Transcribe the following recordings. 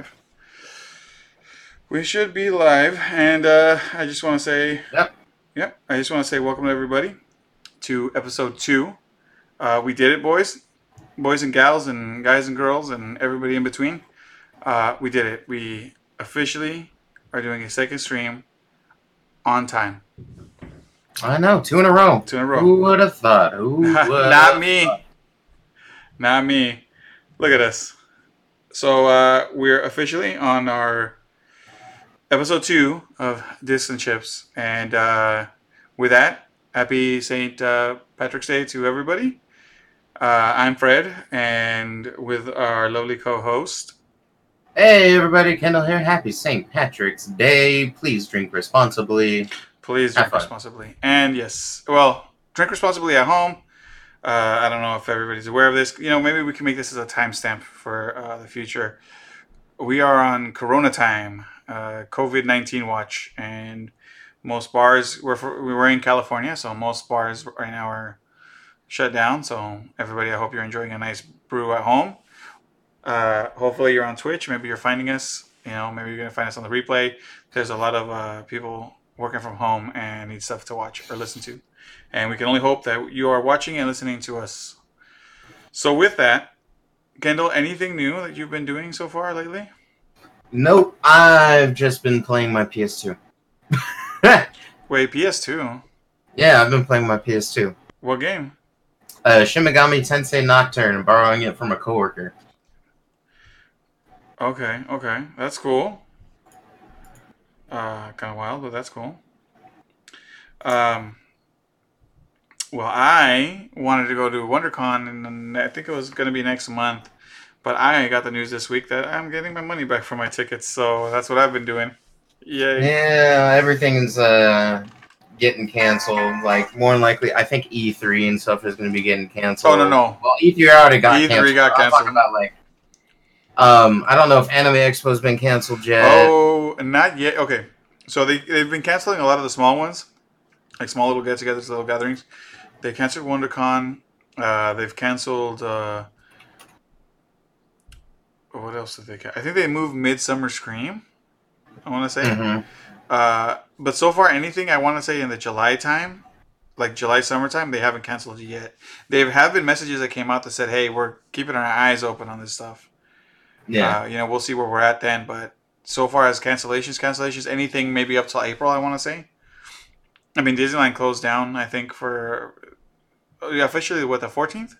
live. We should be live, and uh, I just want to say, Yep. yep, I just want to say welcome to everybody to episode two. Uh, we did it, boys, boys and gals, and guys and girls, and everybody in between. Uh, we did it. We officially are doing a second stream on time. I know, two in a row. Two in a row. Who would have thought? Who Not me. Not me. Look at us. So uh, we're officially on our episode two of Discs and Chips, and uh, with that, happy Saint uh, Patrick's Day to everybody. Uh, I'm Fred, and with our lovely co-host. Hey, everybody, Kendall here. Happy St. Patrick's Day. Please drink responsibly. Please drink responsibly. And yes, well, drink responsibly at home. Uh, I don't know if everybody's aware of this. You know, maybe we can make this as a timestamp for uh, the future. We are on Corona time, uh, COVID nineteen watch, and most bars we're we were in California, so most bars right now are shut down. So everybody, I hope you're enjoying a nice brew at home. Uh, hopefully you're on Twitch. Maybe you're finding us. You know, maybe you're gonna find us on the replay. There's a lot of uh, people working from home and need stuff to watch or listen to, and we can only hope that you are watching and listening to us. So with that, Kendall, anything new that you've been doing so far lately? Nope, I've just been playing my PS2. Wait, PS2. yeah, I've been playing my PS2. What game? Uh, Shin Megami Tensei Nocturne, borrowing it from a coworker. Okay, okay, that's cool. Uh, kind of wild, but that's cool. Um, well, I wanted to go to WonderCon, and I think it was going to be next month, but I got the news this week that I'm getting my money back for my tickets, so that's what I've been doing. Yay! Yeah, everything's uh getting canceled. Like more than likely, I think E3 and stuff is going to be getting canceled. Oh no, no, Well, E3 already got E3 canceled. got I'm canceled. about like, um, I don't know if Anime Expo's been canceled yet. Oh, not yet. Okay, so they they've been canceling a lot of the small ones, like small little get-togethers, little gatherings. They canceled WonderCon. Uh, they've canceled. Uh, what else did they? Ca- I think they moved Midsummer Scream. I want to say. Mhm. Uh, but so far, anything I want to say in the July time, like July summertime, they haven't canceled it yet. There have been messages that came out that said, "Hey, we're keeping our eyes open on this stuff." Yeah. Uh, you know, we'll see where we're at then. But so far as cancellations, cancellations, anything maybe up till April, I want to say. I mean, Disneyland closed down. I think for officially what the fourteenth.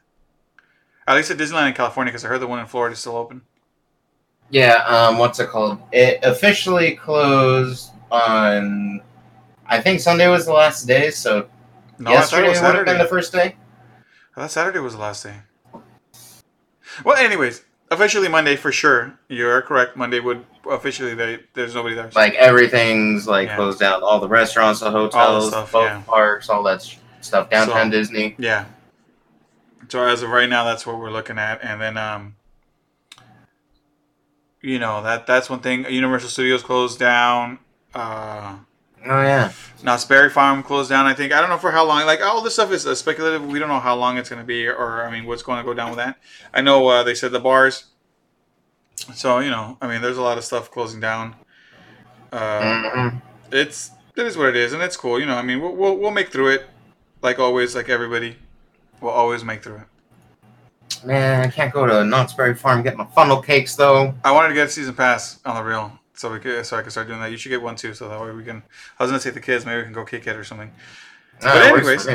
At least at Disneyland in California, because I heard the one in Florida is still open. Yeah, um, what's it called? It officially closed on, I think Sunday was the last day, so No, yesterday was would have been the first day. I thought Saturday was the last day. Well, anyways, officially Monday for sure. You're correct. Monday would officially they, there's nobody there. Like everything's like Yeah. closed down. All the restaurants, the hotels, stuff, boat yeah. parks, all that sh- stuff. Downtown So- Disney. Yeah. So as of right now, that's what we're looking at, and then um, you know that that's one thing. Universal Studios closed down. Uh, Oh yeah. Knott's Berry Farm closed down. I think I don't know for how long. Like all this stuff is uh, speculative. We don't know how long it's going to be, or I mean, what's going to go down with that. I know uh, they said the bars. So you know, I mean, there's a lot of stuff closing down. Uh, Mhm. it's it is what it is, and it's cool. You know, I mean, we'll, we'll we'll make through it, like always, like everybody. We'll always make through it. Man, I can't go to Knott's Berry Farm get my funnel cakes though. I wanted to get a season pass on the real, so we could, so I can start doing that. You should get one too, so that way we can. I was gonna take the kids, maybe we can go kick it or something. Uh, But anyways.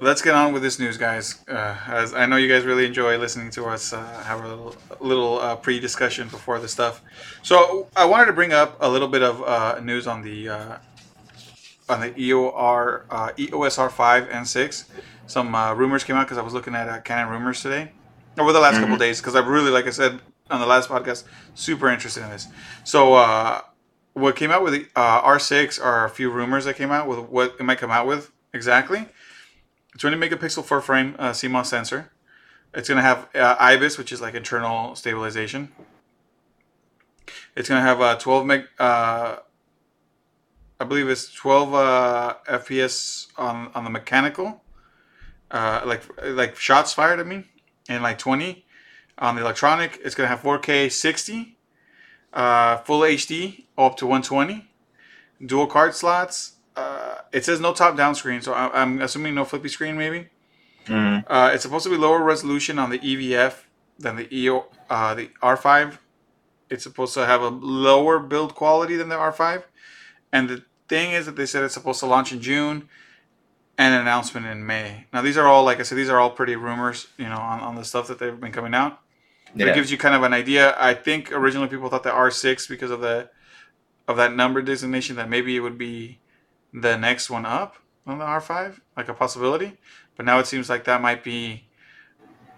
Let's get on with this news, guys. Uh, as I know you guys really enjoy listening to us uh, have a little, little uh, pre-discussion before the stuff. So I wanted to bring up a little bit of uh, news on the uh, on the EOR uh, EOSR five and six. Some uh, rumors came out because I was looking at uh, Canon rumors today over the last couple days because I really, like I said on the last podcast, super interested in this. So uh, what came out with the uh, R6 are a few rumors that came out with what it might come out with exactly. 20 megapixel four frame uh, CMOS sensor. It's going to have uh, IBIS, which is like internal stabilization. It's going to have a 12 meg. I believe it's 12 uh, FPS on on the mechanical, uh, like like shots fired. I mean, and like 20 on the electronic. It's going to have 4K 60 uh, full HD up to 120, dual card slots. Uh, it says no top down screen, so I, I'm assuming no flippy screen maybe. Mhm. Uh, it's supposed to be lower resolution on the EVF than the EO, uh, the R5. It's supposed to have a lower build quality than the R5. And the thing is that they said it's supposed to launch in June and an announcement in May. Now these are all, like I said, these are all pretty rumors, you know, on, on the stuff that they've been coming out. But Yeah. It gives you kind of an idea. I think originally people thought the R6 because of the of that number designation that maybe it would be the next one up on the R5, like a possibility. But now it seems like that might be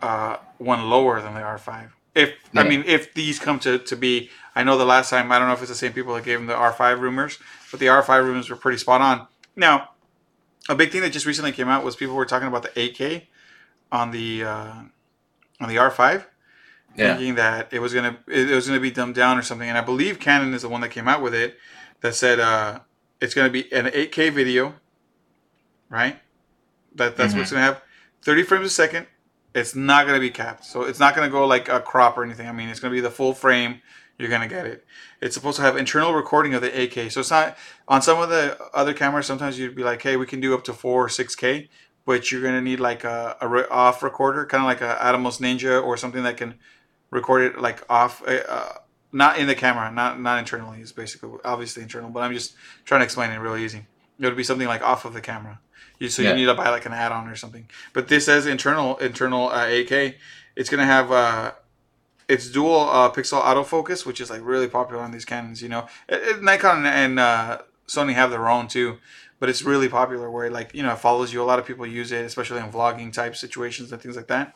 uh, one lower than the R5. If I mean, if these come to, to be, I know the last time I don't know if it's the same people that gave them the R5 rumors, but the R5 rumors were pretty spot on. Now, a big thing that just recently came out was people were talking about the 8K on the uh, on the R5 Yeah. thinking that it was gonna it was gonna be dumbed down or something. And I believe Canon is the one that came out with it that said uh, it's gonna be an 8K video, right? That that's what it's gonna have, 30 frames a second. It's not gonna be capped, so it's not gonna go like a crop or anything. I mean, it's gonna be the full frame. You're gonna get it. It's supposed to have internal recording of the 8K, so it's not on some of the other cameras. Sometimes you'd be like, hey, we can do up to four or 6K, but you're gonna need like a, a re- off recorder, kind of like a Atomos Ninja or something that can record it like off, uh, uh, not in the camera, not not internally. It's basically obviously internal, but I'm just trying to explain it real easy. It would be something like off of the camera. You, so Yeah. you need to buy like an add-on or something. But this says internal internal uh, 8K. It's gonna have uh, it's dual uh, pixel autofocus, which is like really popular on these Canons. You know, it, it- Nikon and uh, Sony have their own too, but it's really popular where like you know it follows you. A lot of people use it, especially in vlogging type situations and things like that.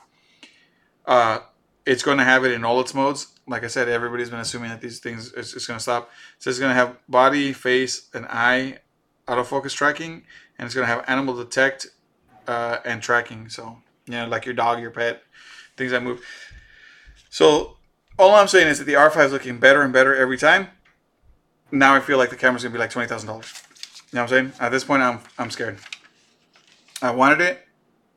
Uh, it's going to have it in all its modes. Like I said, everybody's been assuming that these things it's, it's going to stop. So it's going to have body, face, and eye autofocus tracking, and it's going to have animal detect uh, and tracking. So you know, like your dog, your pet, things that move. So all I'm saying is that the R5 is looking better and better every time. Now I feel like the camera's gonna be like twenty thousand dollars. You know what I'm saying? At this point, I'm I'm scared. I wanted it.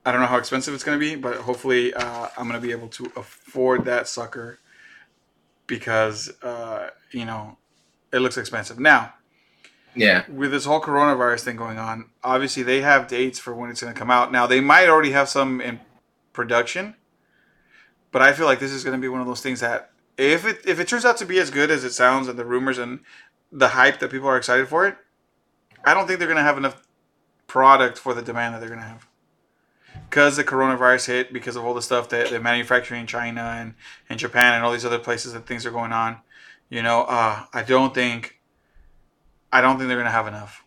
I don't know how expensive it's gonna be, but hopefully uh, I'm gonna be able to afford that sucker because uh, you know it looks expensive. Now Yeah. with this whole coronavirus thing going on, obviously they have dates for when it's going to come out. Now they might already have some in production, but I feel like this is going to be one of those things that if it if it turns out to be as good as it sounds and the rumors and the hype that people are excited for it, I don't think they're going to have enough product for the demand that they're going to have. Because the coronavirus hit, because of all the stuff that they're manufacturing in China and, and Japan and all these other places that things are going on, you know, uh, I don't think I don't think they're going to have enough.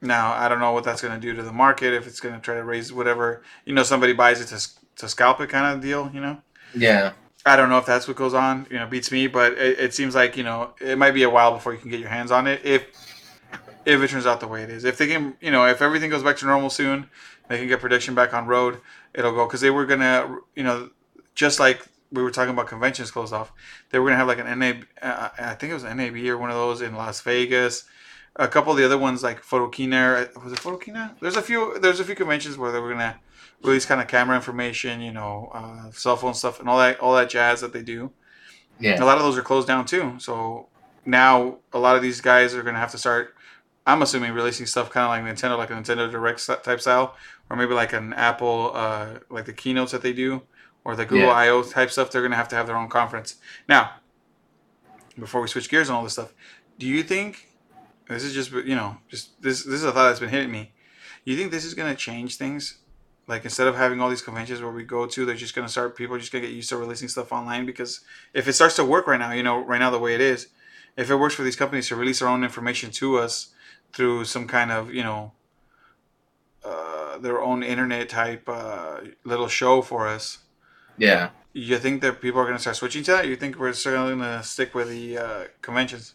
Now, I don't know what that's going to do to the market, if it's going to try to raise whatever, you know, somebody buys it to, to scalp it kind of deal, you know? Yeah. I don't know if that's what goes on, you know, beats me, but it, it seems like, you know, it might be a while before you can get your hands on it if if it turns out the way it is. If they can, you know, if everything goes back to normal soon, they can get production back on road, it'll go cuz they were going to, you know, just like we were talking about conventions closed off. They were going to have like an NAB uh, I think it was NAB or one of those in Las Vegas. A couple of the other ones like Photokina, was it Photokina? There's a few there's a few conventions where they were going to release kind of camera information, you know, uh, cell phone stuff and all that all that jazz that they do. Yeah. A lot of those are closed down too. So now a lot of these guys are going to have to start. I'm assuming releasing stuff kind of like Nintendo, like a Nintendo Direct type style, or maybe like an Apple, uh, like the keynotes that they do, or the Google Yeah. I/O type stuff. They're going to have to have their own conference. Now, before we switch gears on all this stuff, do you think this is just you know just this this is a thought that's been hitting me? You think this is going to change things? Like instead of having all these conventions where we go to, they're just going to start. People are just going to get used to releasing stuff online because if it starts to work right now, you know, right now the way it is, if it works for these companies to release their own information to us through some kind of you know uh, their own internet type uh, little show for us, Yeah. you think that people are going to start switching to that? You think we're still going to stick with the uh, conventions?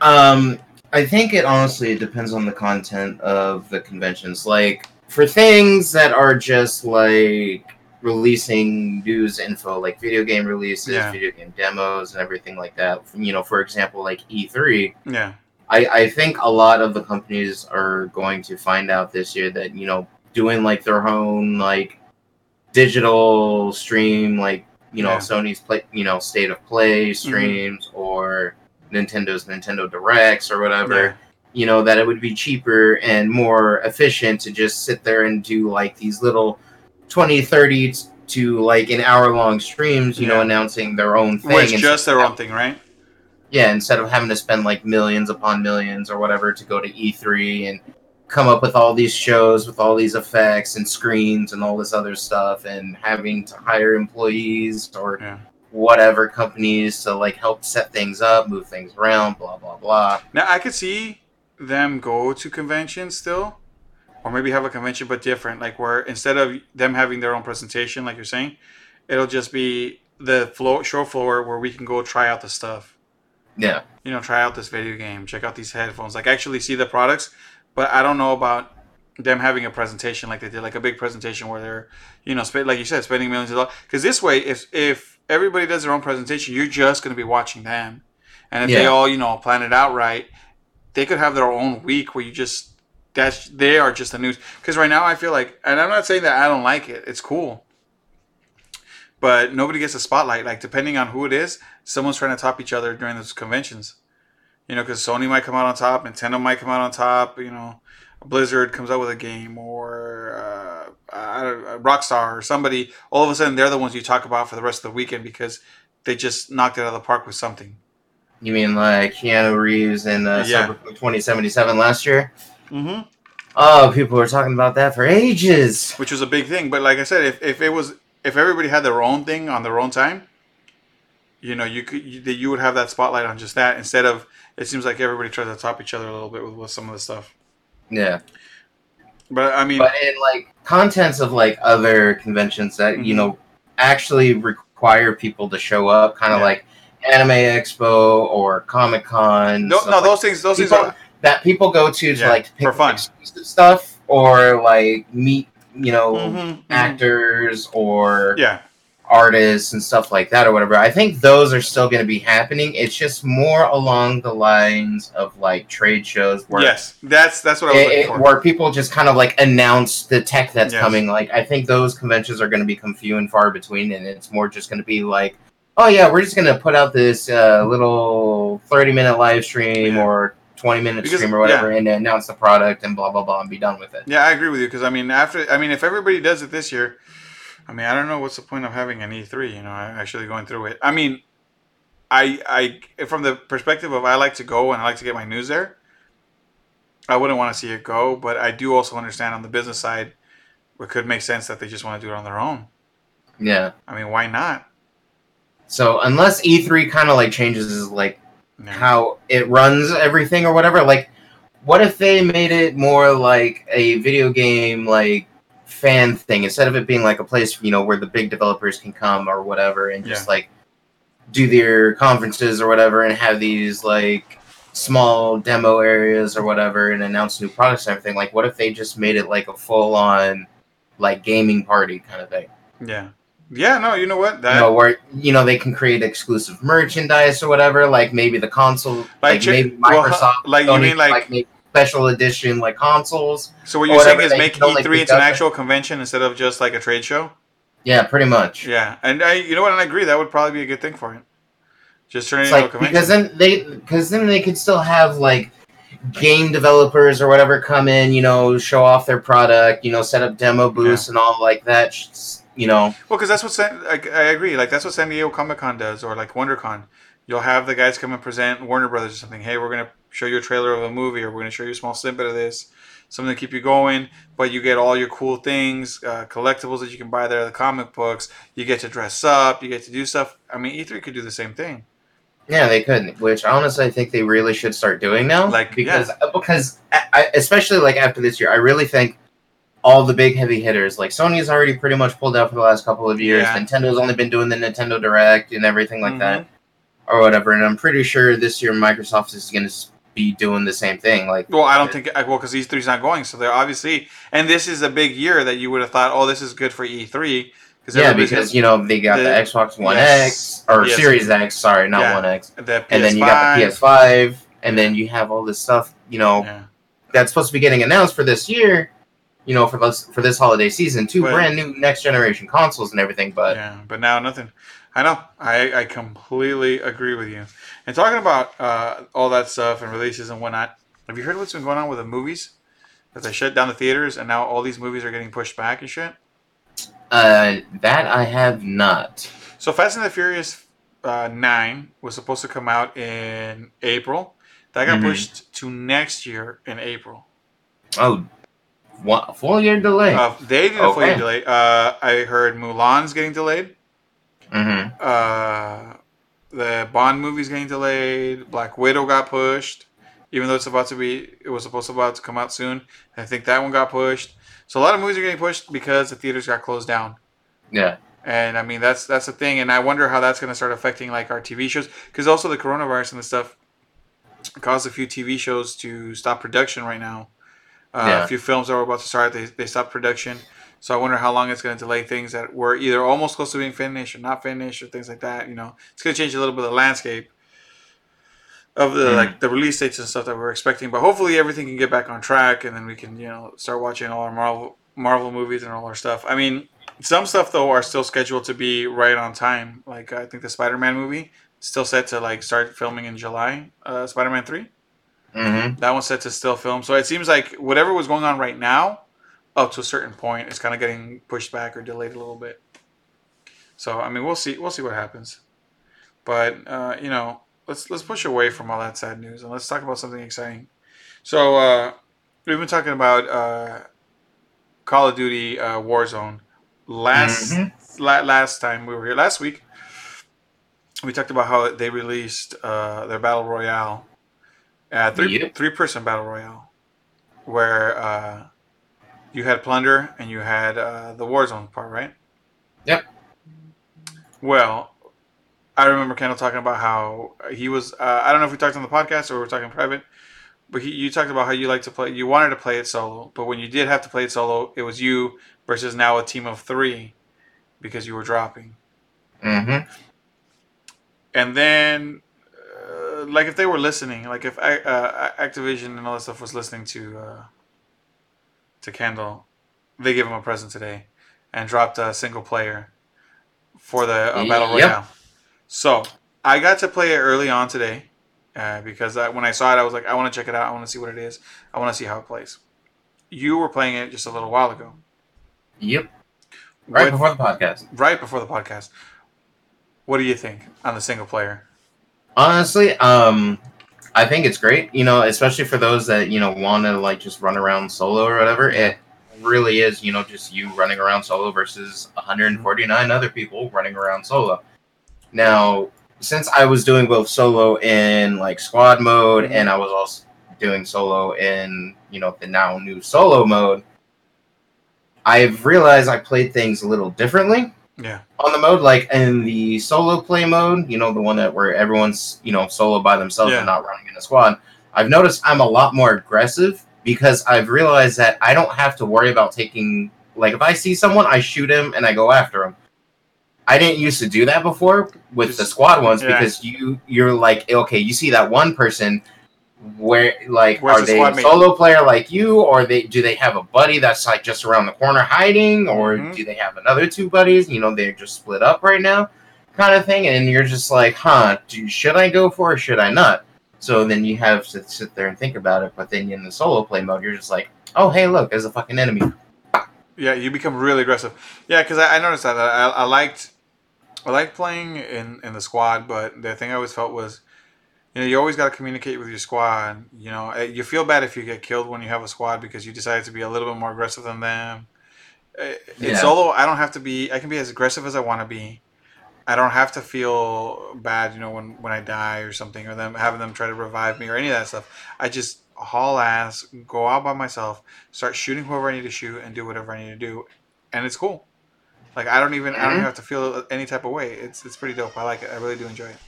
Um, I think it honestly depends on the content of the conventions. Like for things that are just like releasing news info, like video game releases, Yeah. video game demos, and everything like that. You know, for example, like E3. Yeah, I, I think a lot of the companies are going to find out this year that you know doing like their own like digital stream like you know Yeah. Sony's play you know state of play mm-hmm. streams or or Nintendo's Nintendo Directs or whatever. Yeah. You know that it would be cheaper and more efficient to just sit there and do like these little 20, 30 to like an hour long streams. You know, announcing their own thing. And- just their own thing, right? yeah, instead of having to spend like millions upon millions or whatever to go to E3 and come up with all these shows with all these effects and screens and all this other stuff and having to hire employees or Yeah. whatever companies to like help set things up, move things around, blah blah blah. Now I could see them go to conventions still, or maybe have a convention but different, like where instead of them having their own presentation, like you're saying, it'll just be the floor show floor where we can go try out the stuff. Yeah. You know, try out this video game, check out these headphones, like actually see the products. But I don't know about them having a presentation like they did, like a big presentation where they're, you know, spend like you said, spending millions of dollars. Because this way, if if everybody does their own presentation, you're just going to be watching them, and if they all, you know, plan it out right, they could have their own week where you just that's they are just the news. Because right now, I feel like, and I'm not saying that I don't like it. It's cool. But nobody gets a spotlight. Like depending on who it is, someone's trying to top each other during those conventions. You know, because Sony might come out on top, Nintendo might come out on top. You know, Blizzard comes out with a game, or uh, don't, uh, Rockstar, or somebody. All of a sudden, they're the ones you talk about for the rest of the weekend because they just knocked it out of the park with something. You mean like Keanu Reeves in uh, Yeah. Cyberpunk 2077 last year? Mm-hmm. Oh, people were talking about that for ages. Which was a big thing. But like I said, if, if it was if everybody had their own thing on their own time, you know, you could you, that you would have that spotlight on just that instead of it seems like everybody tries to top each other a little bit with, with some of the stuff. Yeah. But I mean, but in like contents of like other conventions that you Mhm. know actually require people to show up kind of Yeah. like anime expo or comic con no, no, those things, those things are that people go to to Yeah, like pick for fun. exclusive stuff or like meet you know Mhm, mhm. actors or Yeah, artists and stuff like that or whatever i think those are still going to be happening it's just more along the lines of like trade shows where yes, that's that's what I was it, looking it- for. where people just kind of like announce the tech that's Yes. coming. Like I think those conventions are going to become few and far between, and it's more just going to be like, oh yeah, we're just going to put out this uh, little thirty minute live stream Yeah. or twenty minute Because- stream or whatever, and announce the product and blah blah blah and be done with it. Yeah, I agree with you because I mean, after I mean, if everybody does it this year, I mean, I don't know what's the point of having an E3. You know, actually going through it. I mean, I I from the perspective of I like to go and I like to get my news there. I wouldn't want to see it go, but I do also understand on the business side, it could make sense that they just want to do it on their own. Yeah. I mean, why not? So unless E three kind of like changes like Yeah. how it runs everything or whatever. Like, what if they made it more like a video game like fan thing instead of it being like a place you know where the big developers can come or whatever and just like do their conferences or whatever and have these like small demo areas or whatever and announce new products and everything. Like, what if they just made it like a full on like gaming party kind of thing? Yeah. Yeah. No, you know what? That you know, where you know they can create exclusive merchandise or whatever, like maybe the console, like, check- maybe well, Microsoft, like you mean like maybe special edition like consoles. so what you're saying is make E3 pick into an actual convention instead of just like a trade show. Yeah, pretty much. Yeah, and I, you know what? And I agree. That would probably be a good thing for it. Just turn it into a convention. because then they because then they could still have like game developers or whatever come in, you know, show off their product, you know, set up demo booths and all like that. sh- You know, Well, because that's what San, I, I agree. Like that's what San Diego Comic Con does, or like WonderCon. You'll have the guys come and present Warner Brothers or something. Hey, we're gonna show you a trailer of a movie, or we're gonna show you a small snippet of this, something to keep you going. But you get all your cool things, uh, collectibles that you can buy there, the comic books. You get to dress up. You get to do stuff. I mean, E3 could do the same thing. Yeah, they could. Which honestly, I think they really should start doing now. Like, because because I, I, especially like after this year, I really think all the big heavy hitters like Sony's already pretty much pulled out for the last couple of years. Yeah. Nintendo's only been doing the Nintendo Direct and everything like Mhm. that, or whatever. And I'm pretty sure this year Microsoft is going to be doing the same thing. Like, Well, I don't think I- well because E3's not going, so they're obviously. And this is a big year that you would have thought, oh, this is good for E3 because yeah, because you know they got the, the- Xbox One yes, X or yes. Series X. Sorry, not Yeah. One X. the PS5, And then you got the PS5, and then you have all this stuff. You know, Yeah. that's supposed to be getting announced for this year. You know, for this for this holiday season, two But- brand new next generation consoles and everything. But yeah, but now nothing. I know. I, I completely agree with you. And talking about uh, all that stuff and releases and whatnot, have you heard what's been going on with the movies? That they shut down the theaters and now all these movies are getting pushed back and shit? Uh, that I have not. So Fast and the Furious uh, 9 was supposed to come out in April. That got Mhm. pushed to next year in April. Oh, one, full year delay. Uh, they did a full year delay. Uh, I heard Mulan's getting delayed. mm-hmm. Uh, the Bond movie's getting delayed. Black Widow got pushed, even though it's about to be. It was supposed to about to come out soon. I think that one got pushed. So a lot of movies are getting pushed because the theaters got closed down. Yeah. And I mean that's that's the thing, and I wonder how that's going to start affecting like our TV shows because also the coronavirus and the stuff caused a few TV shows to stop production right now. Uh, Yeah. A few films that were about to start, they they stopped production. So I wonder how long it's going to delay things that were either almost close to being finished or not finished or things like that. You know, it's going to change a little bit of the landscape of the Mhm. like the release dates and stuff that we're expecting. But hopefully everything can get back on track, and then we can you know start watching all our Marvel Marvel movies and all our stuff. I mean, some stuff though are still scheduled to be right on time. Like I think the Spider Man movie still set to like start filming in July. Uh, Spider Man three. Mm-hmm. That one's set to still film. So it seems like whatever was going on right now, up to a certain point, is kind of getting pushed back or delayed a little bit. So I mean, we'll see. We'll see what happens. But uh, you know, let's let's push away from all that sad news and let's talk about something exciting. So uh, we've been talking about uh, Call of Duty uh, Warzone last Mhm. la- last time we were here last week. We talked about how they released uh, their battle royale, uh, three Yep. three person battle royale, where uh, you had plunder and you had uh, the Warzone part, right? Yep. Well, I remember Kendall talking about how he was. Uh, I don't know if we talked on the podcast or we were talking private, but he, you talked about how you like to play. You wanted to play it solo, but when you did have to play it solo, it was you versus now a team of three because you were dropping. Mm-hmm. And then, like if they were listening, like if I- uh, Activision and all that stuff was listening to uh, to Kendall, they gave him a present today and dropped a single player for the uh, battle Yep. royale. So I got to play it early on today uh, because I, when I saw it, I was like, I want to check it out. I want to see what it is. I want to see how it plays. You were playing it just a little while ago, Yep. Right What- before the podcast. right before the podcast. What do you think on the single player? Honestly, um, I think it's great. You know, especially for those that you know want to like just run around solo or whatever. It really is, you know, just you running around solo versus 149 other people running around solo. Now, since I was doing both solo in like squad mode, and I was also doing solo in you know the now new solo mode, I've realized I played things a little differently Yeah. on the mode, like in the solo play mode, you know, the one that where everyone's, you know, solo by themselves Yeah. and not running in a squad, I've noticed I'm a lot more aggressive because I've realized that I don't have to worry about taking like if I see someone, I shoot him and I go after him. I didn't used to do that before with the squad ones yeah. because you you're like okay, you see that one person where like Where's are the they squad a mate? solo player like you or they do they have a buddy that's like just around the corner hiding or Mhm. do they have another two buddies you know they're just split up right now kind of thing and you're just like huh do, should i go for it or should i not so then you have to sit there and think about it but then in the solo play mode you're just like oh hey look there's a fucking enemy Yeah, you become really aggressive. Yeah, because I, I noticed that. I, I liked, I liked playing in, in the squad, but the thing I always felt was, you know, you always got to communicate with your squad. You know, Eh, you feel bad if you get killed when you have a squad because you decided to be a little bit more aggressive than them. Eh, In Yeah. solo, I don't have to be. I can be as aggressive as I want to be. I don't have to feel bad, you know, when when I die or something, or them having them try to revive me or any of that stuff. I just haul ass, go out by myself, start shooting whoever I need to shoot, and do whatever I need to do, and it's cool. Like I don't even I don't Mhm. even have to feel any type of way. It's it's pretty dope. I like it. I really do enjoy it.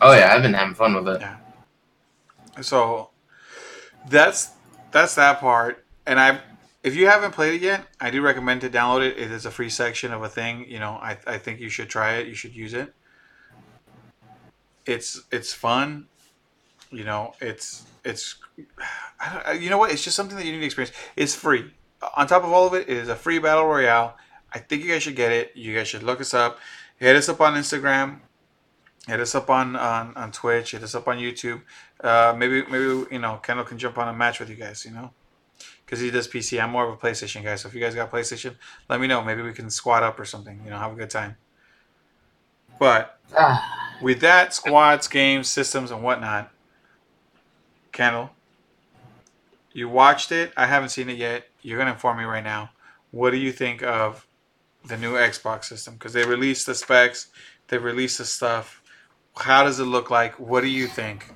Oh yeah i've been having fun with it Yeah. So that's that's that part. And I, if you haven't played it yet, I do recommend to download it. It is a free section of a thing. You know, I, I think you should try it. You should use it. It's it's fun. You know, it's it's. You know what? It's just something that you need to experience. It's free. On top of all of it, it is a free battle royale. I think you guys should get it. You guys should look us up. hit us up on Instagram. Hit us up on, on, on Twitch. Hit us up on YouTube. Uh, maybe maybe you know Kendall can jump on a match with you guys. You know, because he does PC. I'm more of a PlayStation guy. So if you guys got PlayStation, let me know. Maybe we can squad up or something. You know, have a good time. But with that, squads, games, systems, and whatnot. Kendall, you watched it. I haven't seen it yet. You're gonna inform me right now. What do you think of the new Xbox system? Because they released the specs, they released the stuff. How does it look like? What do you think?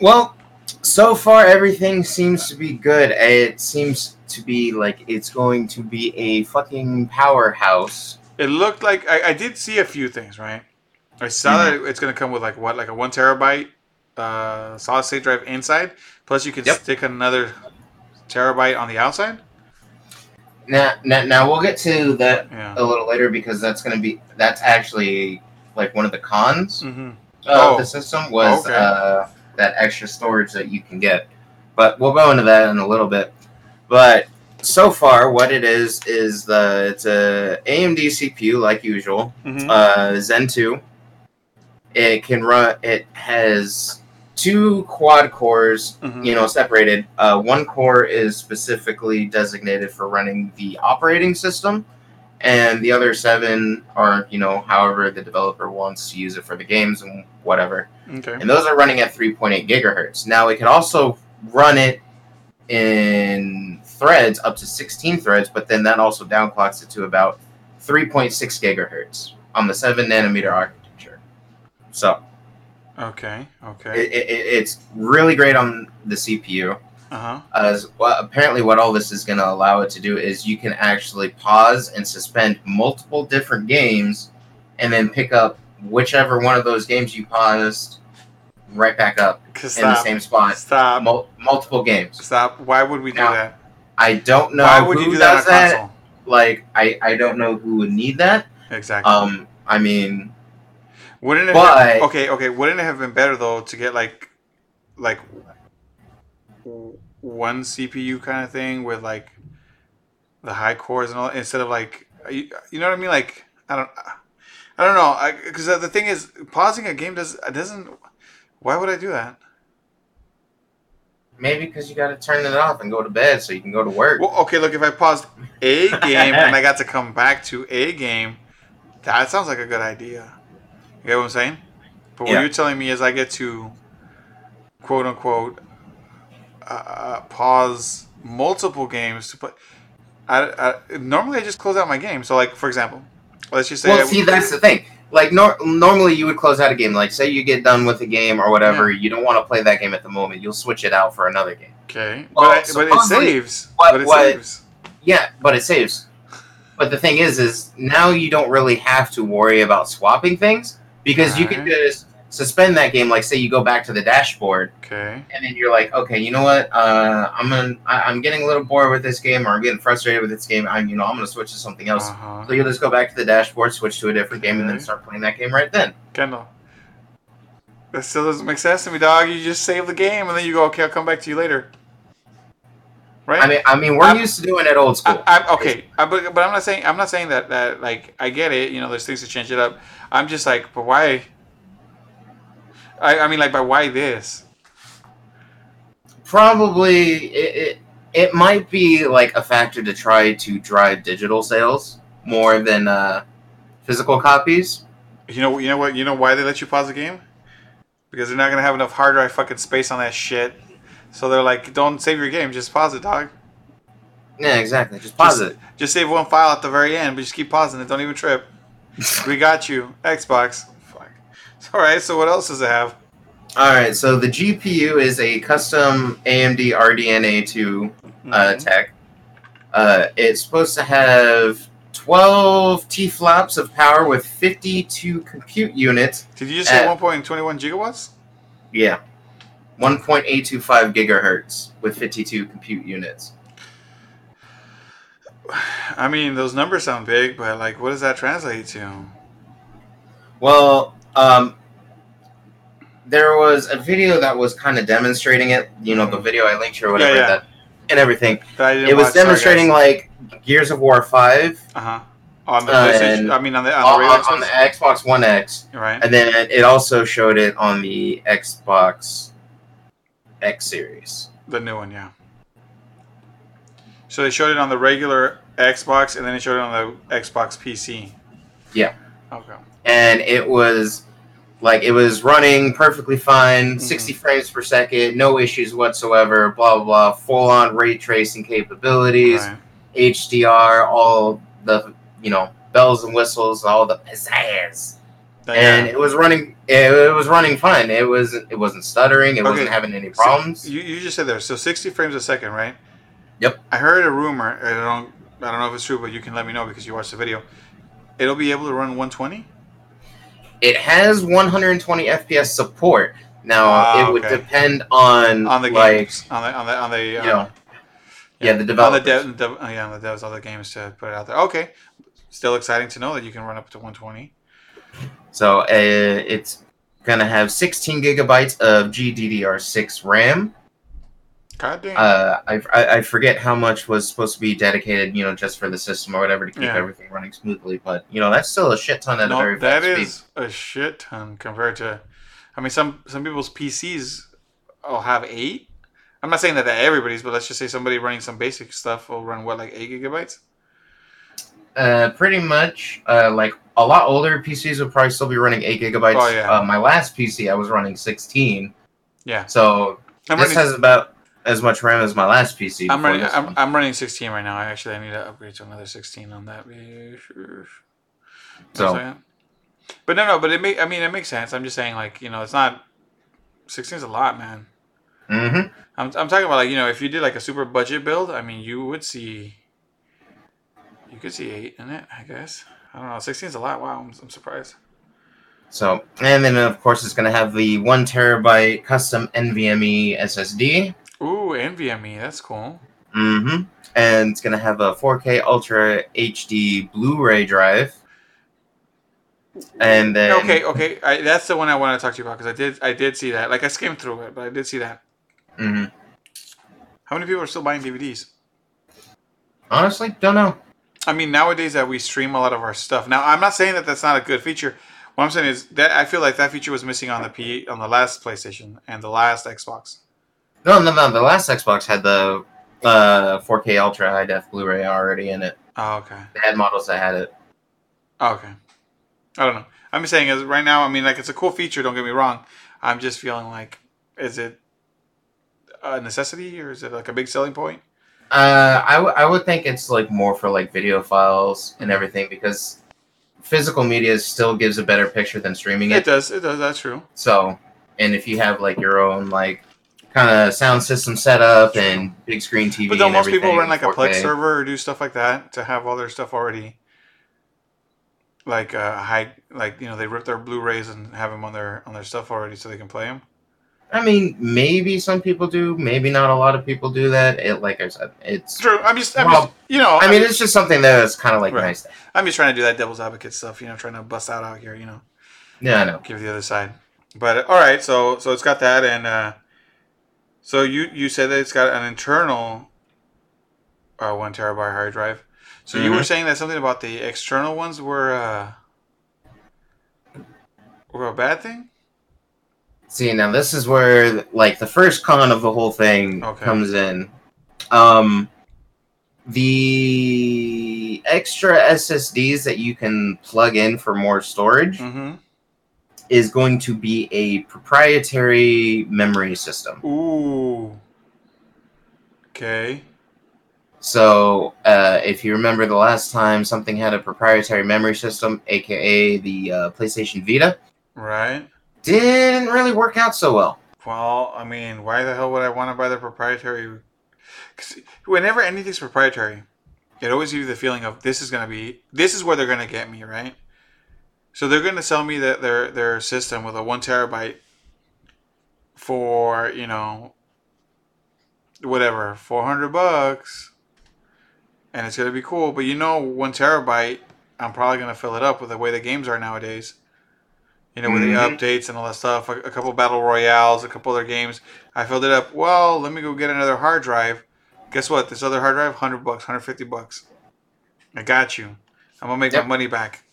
well, so far everything seems to be good. It seems to be like it's going to be a fucking powerhouse. It looked like I, I did see a few things, right? I saw that it's gonna come with like what, like a one terabyte uh, solid state drive inside. Plus, you can Yep. stick another terabyte on the outside. Now, now, now we'll get to that Yeah. a little later because that's going to be that's actually like one of the cons Mm-hmm. of Oh. the system was Okay. uh, that extra storage that you can get. But we'll go into that in a little bit. But so far, what it is is the it's a AMD CPU like usual, Mm-hmm. uh, Zen two. It can run. It has two quad cores mm-hmm. you know separated uh, one core is specifically designated for running the operating system and the other seven are you know however the developer wants to use it for the games and whatever Okay. and those are running at 3.8 gigahertz now it can also run it in threads up to 16 threads but then that also downclocks it to about 3.6 gigahertz on the 7 nanometer architecture so Okay. Okay. it, it, it's really great on the cpu Uh huh. as well, apparently what all this is going to allow it to do is you can actually pause and suspend multiple different games and then pick up whichever one of those games you paused right back up in the same spot Stop. Mul- multiple games Stop. Why would we do Now, that? i don't know Why would who you do that on a that console? like I, I don't know who would need that Exactly. um i mean wouldn't it? but- okay. Okay. Wouldn't it have been better though to get like, like, one CPU kind of thing with like, the high cores and all instead of like, you, you know what I mean? Like, I don't, I don't know. Because the thing is, pausing a game does doesn't. Why would I do that? maybe because you got to turn it off and go to bed so you can go to work Well, okay, look, if I paused a game and I got to come back to a game, that sounds like a good idea. You get what I'm saying? But what Yeah. you're telling me is I get to, quote unquote, uh, pause multiple games to play. I, I, normally I just close out my game. So, like, for example, let's just say. I- Well, see, that's the thing. Like, nor- normally you would close out a game. Like, say you get done with a game or whatever, you don't want to play that game at the moment. You'll switch it out for another game. okay. Well, but, I, but it saves. what- but it what- saves. Yeah, but it saves. But the thing is, is now you don't really have to worry about swapping things because you can just suspend that game. Like, say you go back to the dashboard Okay. and then you're like, okay, you know what? Uh, I'm gonna, I- I'm getting a little bored with this game, or I'm getting frustrated with this game. I'm, you know, I'm gonna switch to something else. Uh-huh. So you'll just go back to the dashboard, switch to a different game, and then start playing that game right then. Kendall. That still doesn't make sense to me, dog. You just save the game and then you go, okay, I'll come back to you later. Right? I mean, I mean, we're I'm- used to doing it old school. I, am okay, I, but, but I'm not saying I'm not saying that that like I get it. You know, there's things to change it up. I'm just like, but why? I, I mean, like, but why this? Probably, it, it it might be like a factor to try to drive digital sales more than uh, physical copies. You know, you know what? You know why they let you pause the game? Because they're not gonna have enough hard drive fucking space on that shit. So they're like, don't save your game, just pause it, dog. Yeah, exactly. Just pause Just- it. Just save one file at the very end, but just keep pausing it. Don't even trip. we got you, Xbox. All right. So what else does it have? All right. So the GPU is a custom AMD RDNA2 uh, Mhm. tech. Uh, it's supposed to have 12 T flops of power with 52 compute units. Did you just say uh, 1.21 gigawatts? Yeah. 1.825 gigahertz with 52 compute units. I mean, those numbers sound big, but like, what does that translate to? Well, um, there was a video that was kind of demonstrating it. You know, the video I linked you or whatever, Yeah, yeah. That, and everything. That I didn't It was demonstrating like Gears of War Five Uh-huh. on the Uh, PlayStation. I mean, on the on on, the regular on the Xbox, Xbox One X, right? and then it also showed it on the Xbox X series. The new one, yeah. So they showed it on the regular Xbox, and then they showed it on the Xbox PC. Yeah. Okay. And it was like it was running perfectly fine, Mhm. 60 frames per second, no issues whatsoever, blah blah blah, full on ray tracing capabilities, Right. HDR, all the you know bells and whistles, all the pizzazz, and it was running. It, it was running fine. It was it wasn't stuttering. It wasn't having any So, problems. You, you just said there. So 60 frames a second, right? Yep. I heard a rumor. I don't. I don't know if it's true, but you can let me know because you watched the video. It'll be able to run 120. It has 120 FPS support. Now Ah, it would okay. depend on on the like games, on the on the on the you uh, know yeah, the on the developers. dev, dev, uh, yeah, on the devs, other games to put it out there. Okay, still exciting to know that you can run up to 120. So uh, it's gonna have 16 gigabytes of GDDR6 RAM. God damn. Uh, I, I I forget how much was supposed to be dedicated, you know, just for the system or whatever to keep Yeah. everything running smoothly. But you know, that's still a shit ton at a no, very that is a shit ton compared to. I mean, some some people's PCs will have eight. I'm not saying that, that everybody's, but let's just say somebody running some basic stuff will run what like eight gigabytes. Uh, pretty much. Uh, like a lot older PCs would probably still be running eight gigabytes. Oh, yeah. Uh, my last PC, I was running 16. Yeah, So I'm this running. has about as much RAM as my last PC. I'm running. I'm. I'm running 16 right now. I actually I need to upgrade to another 16 on that. So- but no, no. But it make. I mean, it makes sense. I'm just saying, like you know, it's not. 16 is a lot, man. Mm-hmm. I'm, I'm talking about like you know if you did like a super budget build, I mean you would see. You could see eight in it, I guess. I don't know. 16 is a lot. Wow, I'm, I'm surprised. So, and then of course it's gonna have the one terabyte custom NVMe SSD. Ooh, NVMe, that's cool. Mm-hmm. And it's gonna have a 4K Ultra HD Blu-ray drive. And then okay, okay, I, that's the one I want to talk to you about because I did I did see that. Like I skimmed through it, but I did see that. Mhm. How many people are still buying DVDs? honestly, don't know. I mean, nowadays that we stream a lot of our stuff. Now, I'm not saying that that's not a good feature. What I'm saying is that I feel like that feature was missing on the P on the last PlayStation and the last Xbox. No, no, no. The last Xbox had the uh, 4K Ultra High Def Blu-ray already in it. Oh, okay. They had models that had it. Oh, okay. I don't know. I'm just saying, is right now. I mean, like it's a cool feature. Don't get me wrong. I'm just feeling like, is it a necessity or is it like a big selling point? Uh, I, w- I would think it's like more for like video files and everything because physical media still gives a better picture than streaming It it. does. It does. That's true. So, and if you have like your own like kind of sound system set up and big screen TV, But don't most people run like a Plex server or do stuff like that to have all their stuff already? Like uh, high, like you know, they rip their Blu-rays and have them on their on their stuff already, so they can play them. I mean, maybe some people do, maybe not a lot of people do that. It, like I said, it's. True. I'm just, I'm Well, just, you know, I mean, it's just something that's kind of like Right. nice. To, I'm just trying to do that devil's advocate stuff, you know, trying to bust out out here, you know, yeah, I know. give the other side. But all right, so so it's got that, and uh, so you you said that it's got an internal uh, one terabyte hard drive. So you were Mhm. saying that something about the external ones were uh, were a bad thing. See, now this is where like the first con of the whole thing Okay. comes in. Um, the extra SSDs that you can plug in for more storage Mm-hmm. Is going to be a proprietary memory system. Ooh. Okay. So, uh, if you remember the last time something had a proprietary memory system, aka the uh, PlayStation Vita, Right. didn't really work out so well. Well, I mean, why the hell would I want to buy the proprietary? Because whenever anything's proprietary, it always gives you the feeling of this is gonna be this is where they're gonna get me, right? So they're gonna sell me that their their system with a one terabyte for you know whatever four hundred bucks, and it's gonna be cool. But you know, one terabyte, I'm probably gonna fill it up with the way the games are nowadays. You know, with Mhm. the updates and all that stuff, a, a couple battle royales, a couple other games. I filled it up. Well, let me go get another hard drive. Guess what? This other hard drive, hundred bucks, hundred fifty bucks. I got you. I'm gonna make Yep. my money back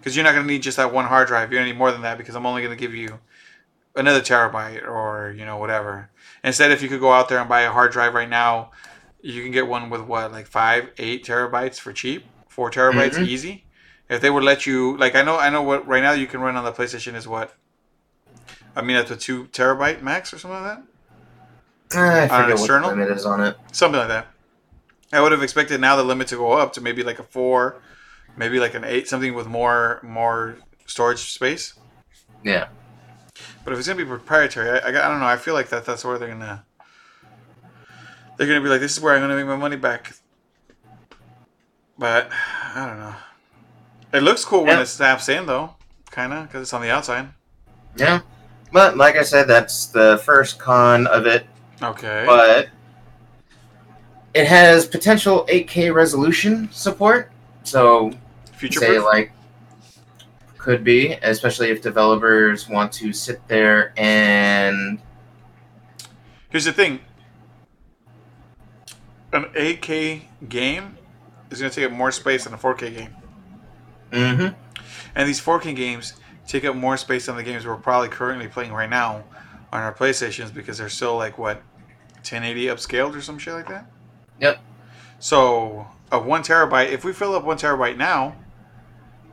because you're not gonna need just that one hard drive. You're gonna need more than that because I'm only gonna give you another terabyte or you know whatever. Instead, if you could go out there and buy a hard drive right now, you can get one with what like five, eight terabytes for cheap, four terabytes Mhm. easy. If they would let you, like I know, I know what right now you can run on the PlayStation is what. I mean, at the two terabyte max or something like that. I forget what external? the limit is on it. something like that. I would have expected now the limit to go up to maybe like a four, maybe like an eight, something with more more storage space. Yeah. But if it's gonna be proprietary, I, I, I don't know. I feel like that that's where they're gonna they're gonna be like, this is where I'm gonna make my money back. But I don't know. It looks cool when Yeah. it snaps in though, kind of, because it's on the outside. Yeah. But like I said, that's the first con of it. Okay. But it has potential 8K resolution support. So Future say like could be, especially if developers want to sit there and Here's the thing. An 8K game is going to take up more space than a 4K game. Mm-hmm. And these 4K games take up more space than the games we're probably currently playing right now on our PlayStations because they're still like what 1080 upscaled or some shit like that. Yep. So a one terabyte, if we fill up one terabyte now,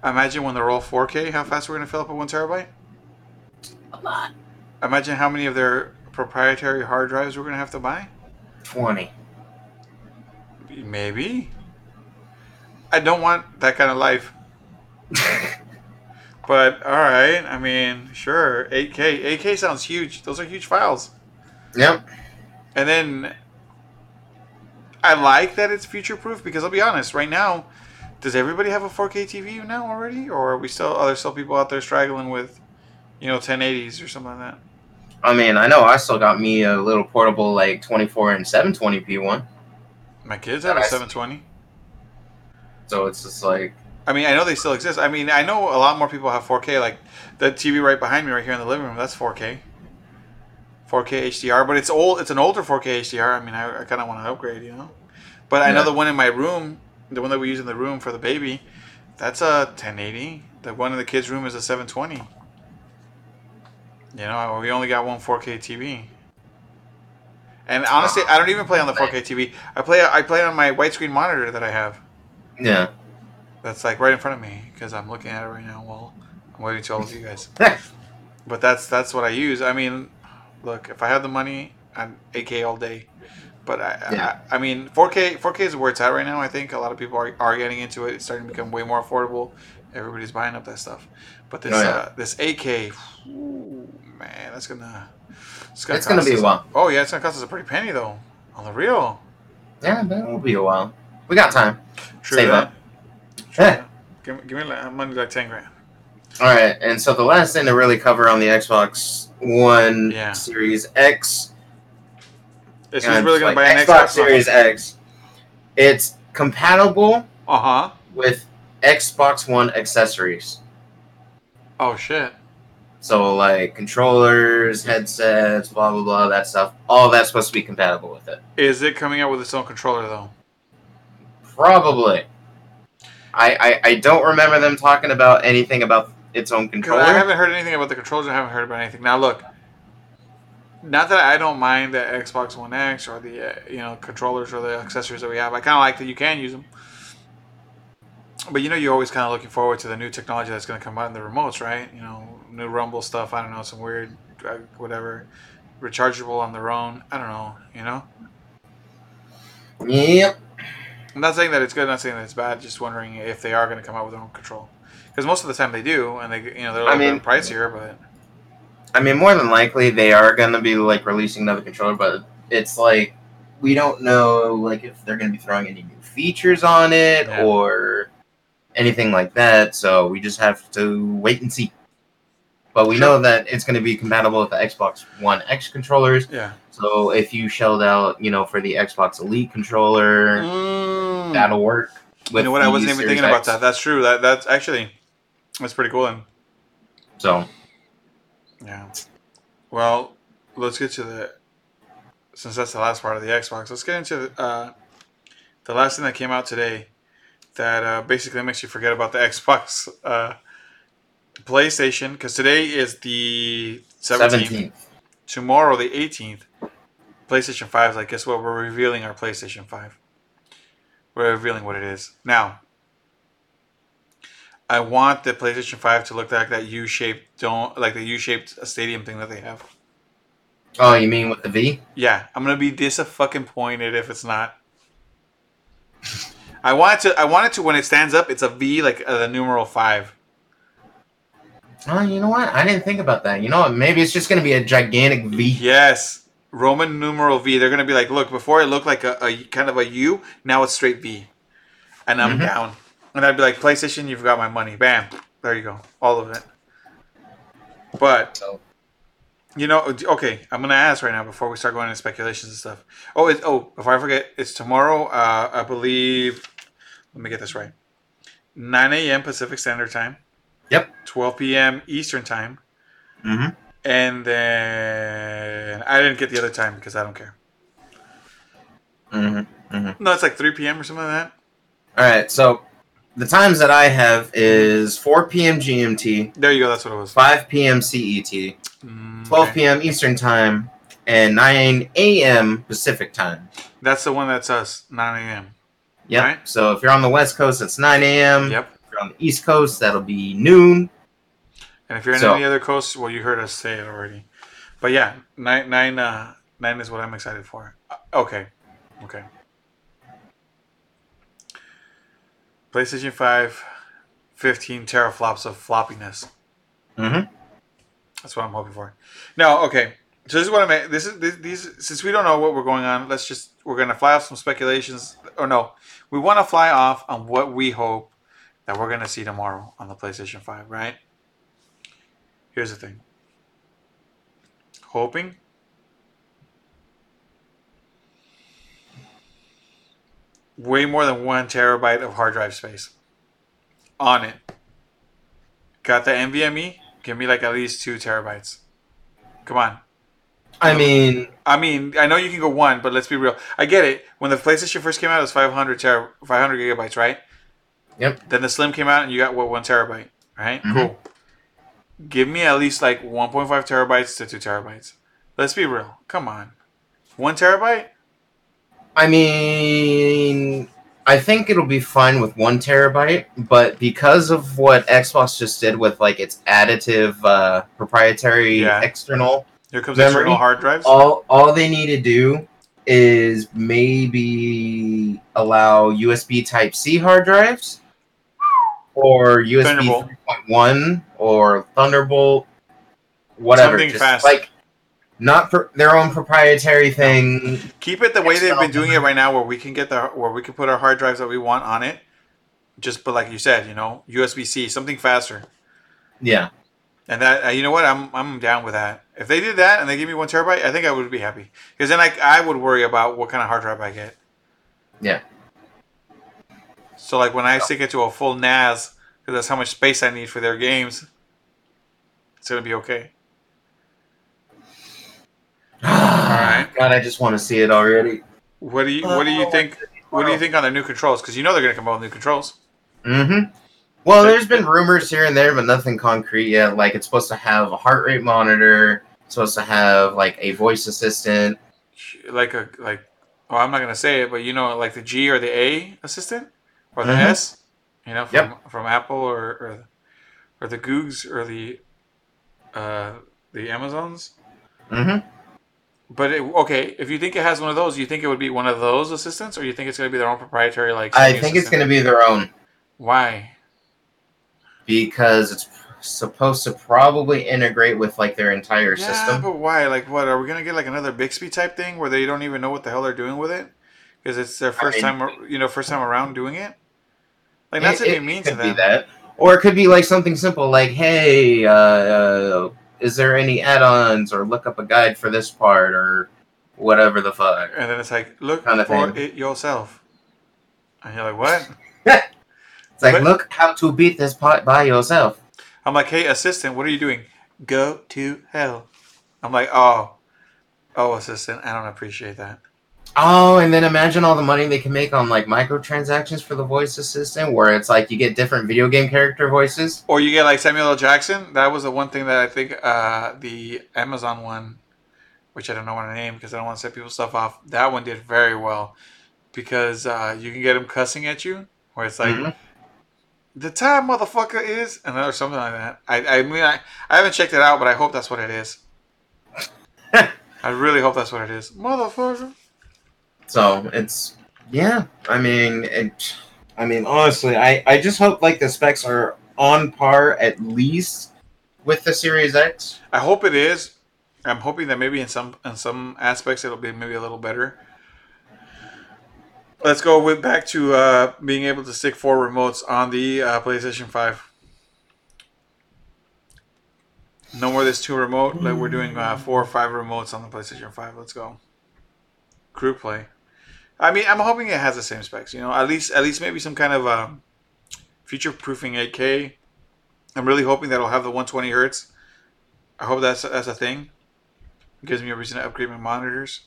imagine when they're all 4K, how fast we're gonna fill up a one terabyte. a lot. Imagine how many of their proprietary hard drives we're gonna have to buy. 20. Maybe. I don't want that kind of life. But all right, I mean, sure, 8K. 8K sounds huge. Those are huge files. yep. And then I like that it's future proof because I'll be honest, right now, does everybody have a 4K TV now already, or are we still are there still people out there struggling with, you know, 1080s or something like that? I mean, I know I still got me a little portable like 24 and 720p one. My kids have a 720. So it's just like, I mean, I know they still exist. I mean, I know a lot more people have 4K. Like the TV right behind me, right here in the living room, that's 4K. 4K HDR, but it's old. It's an older 4K HDR. I mean, I, I kind of want to upgrade, you know. But I know the one in my room, the one that we use in the room for the baby, that's a 1080. The one in the kids' room is a 720. You know, we only got one 4K TV. And honestly, I don't even play on the 4K TV. I play I play on my widescreen monitor that I have. yeah. That's like right in front of me because I'm looking at it right now while I'm waiting to all of you guys. But that's that's what I use. I mean, look, if I had the money, I'm 8K all day. But I, Yeah. I, I mean, 4K 4K is where it's at right now. I think a lot of people are, are getting into it. It's starting to become way more affordable. Everybody's buying up that stuff. But this Oh, yeah. uh, this 8K, whew, man, that's gonna it's gonna, It's gonna be a while. Oh yeah, it's gonna cost us a pretty penny though. On the real, Yeah, but it'll be a while. We got time. true Save that. up. True that. Give, me- give me money like ten grand. All right, and so the last thing to really cover on the Xbox One Yeah. Series X, Is and who's really gonna like buy an Xbox Xbox? Series X, it's compatible Uh huh. with Xbox One accessories. Oh shit. So like controllers, headsets, blah blah blah, that stuff. All that's supposed to be compatible with it. Is it coming out with its own controller though? Probably. I, I I don't remember them talking about anything about its own controller. I haven't heard anything about the controllers. I haven't heard about anything. Now look, not that I don't mind the Xbox One X or the uh, you know controllers or the accessories that we have. I kind of like that you can use them. But you know, you're always kind of looking forward to the new technology that's going to come out in the remotes, right? You know, new Rumble stuff. I don't know, some weird, whatever, rechargeable on their own. I don't know. You know, Yep. I'm not saying that it's good. I'm not saying that it's bad. Just wondering if they are going to come out with their own control, because most of the time they do, and they you know they're a little mean- bit pricier, but. I mean, more than likely they are gonna be like releasing another controller, but it's like we don't know like if they're gonna be throwing any new features on it Yeah. or anything like that. So we just have to wait and see. But we Sure. know that it's gonna be compatible with the Xbox One X controllers. Yeah. So if you shelled out, you know, for the Xbox Elite controller, Mm. that'll work. You know what? I wasn't even Series thinking about that. That's true. That that's actually that's pretty cool. Then. So Yeah. Well, let's get to the since that's the last part of the Xbox. Let's get into uh, the last thing that came out today. that uh, basically makes you forget about the Xbox, uh, PlayStation, because today is the seventeenth. Seventeenth. Tomorrow, the eighteenth, PlayStation Five is like, guess what? We're revealing our PlayStation Five. We're revealing what it is now. I want the PlayStation Five to look like that U-shaped don't like the U-shaped stadium thing that they have. Oh, you mean with the V? Yeah, I'm gonna be dis fucking pointed if it's not. I want it to. I want it to when it stands up. It's a V, like uh, the numeral five. Oh, you know what? I didn't think about that. You know what? Maybe it's just gonna be a gigantic V. Yes, Roman numeral V. They're gonna be like, look, before it looked like a, a kind of a U, now it's straight V, and I'm Mhm. down. And I'd be like, PlayStation, you've got my money. Bam, there you go, all of it. But You know, okay. I'm gonna ask right now before we start going into speculations and stuff. Oh, it, oh, before I forget, it's tomorrow. Uh, I believe. Let me get this right. 9 a.m. Pacific Standard Time. Yep. 12 p.m. Eastern Time, hmm and then I didn't get the other time because I don't care. Mhm. Mhm. No, it's like 3 p.m. or something like that. All right. So the times that I have is 4 p.m. GMT, There you go. That's what it was. 5 p.m. CET, Mm, 12 okay. p.m. Eastern Time, and 9 a.m. Pacific Time. That's the one that's us. 9 a.m. Yep. Right. So if you're on the West Coast, it's 9 a.m. Yep. If you're on the East Coast, that'll be noon. And if you're on So- any other coast, well, you heard us say it already. But yeah, nine, nine, uh, nine is what I'm excited for. Uh, okay, okay. PlayStation 5, 15 teraflops of floppiness. Mm-hmm. That's what I'm hoping for. No, okay. So this is what I meant. This is this, these. Since we don't know what we're going on, let's just we're gonna fly off some speculations. Or no, we want to fly off on what we hope that we're gonna see tomorrow on the PlayStation Five. Right. Here's the thing. Hoping. Way more than one terabyte of hard drive space on it. Got the NVMe? Give me like at least two terabytes. Come on. I mean, I mean, I know you can go one, but let's be real. I get it. When the PlayStation first came out, it was 500 ter- 500 gigabytes, right? Yep. Then the Slim came out, and you got what one terabyte, right? Mhm. Cool. Give me at least like 1.5 terabytes to two terabytes. Let's be real. Come on, one terabyte. I mean, I think it'll be fine with one terabyte, but because of what Xbox just did with like its additive uh, proprietary Yeah. external, Here comes Memory? external hard drives. all all they need to do is maybe allow USB Type C hard drives or USB 3.1 or Thunderbolt, whatever. Something just fast. like not for their own proprietary thing. Keep it the way they've been doing it right now, where we can get the where we can put our hard drives that we want on it. Just, but like you said, you know, USB C, something faster. Yeah. And that uh, you know what I'm I'm down with that. If they did that and they give me one terabyte, I think I would be happy because then I I would worry about what kind of hard drive I get. Yeah. So like when I stick it to a full NAS, because that's how much space I need for their games, it's gonna be okay. Right. God, I just want to see it already. What do you What do you think? What do you think on their new controls? Because you know they're gonna come out with new controls. Mm-hmm. Well, there's been rumors here and there, but nothing concrete yet. Like it's supposed to have a heart rate monitor, it's supposed to have like a voice assistant. Like a like. Oh, I'm not gonna say it, but you know, like the G or the A assistant or the Mhm. S. You know, from from Apple or or, or the Googs or the uh, the Amazons. Mm-hmm. But it, okay, if you think it has one of those, you think it would be one of those assistants, or you think it's going to be their own proprietary like? I think it's going to be their own Why? because it's supposed to probably integrate with like their entire Yeah, system. but why? Like, what are we going to get? Like another Bixby type thing where they don't even know what the hell they're doing with it because it's their first mean- time, you know, first time around doing it. Like, that's It- to be it mean to them. that, or it could be like something simple, like, "Hey, uh, uh, is there any add-ons?" or look up a guide for this part, or whatever the fuck. And then it's like, look Kinda for thing. it yourself. And you're like, what? It's like, But- look how to beat this part by yourself. I'm like, hey, assistant, what are you doing? Go to hell. I'm like, oh, oh, assistant, I don't appreciate that. Oh, and then imagine all the money they can make on like microtransactions for the voice assistant, where it's like you get different video game character voices. Or you get like Samuel L. Jackson. That was the one thing that I think uh, the Amazon one, which I don't know what to name because I don't want to set people's stuff off. That one did very well because uh, you can get him cussing at you, where it's like. Mhm. The time motherfucker is, and or something like that. I, I mean, I, I haven't checked it out, but I hope that's what it is. I really hope that's what it is, motherfucker. So it's yeah. I mean, it, I mean, honestly, I I just hope like the specs are on par at least with the Series X. I hope it is. I'm hoping that maybe in some in some aspects it'll be maybe a little better. Let's go with back to uh, being able to stick four remotes on the uh, PlayStation Five. No more this two remote. Like we're doing uh, four or five remotes on the PlayStation Five. Let's go. Crew play. I mean, I'm hoping it has the same specs. You know, at least at least maybe some kind of um, future proofing 8K. I'm really hoping that it'll have the 120 hertz. I hope that's that's a thing. It gives me a reason to upgrade my monitors.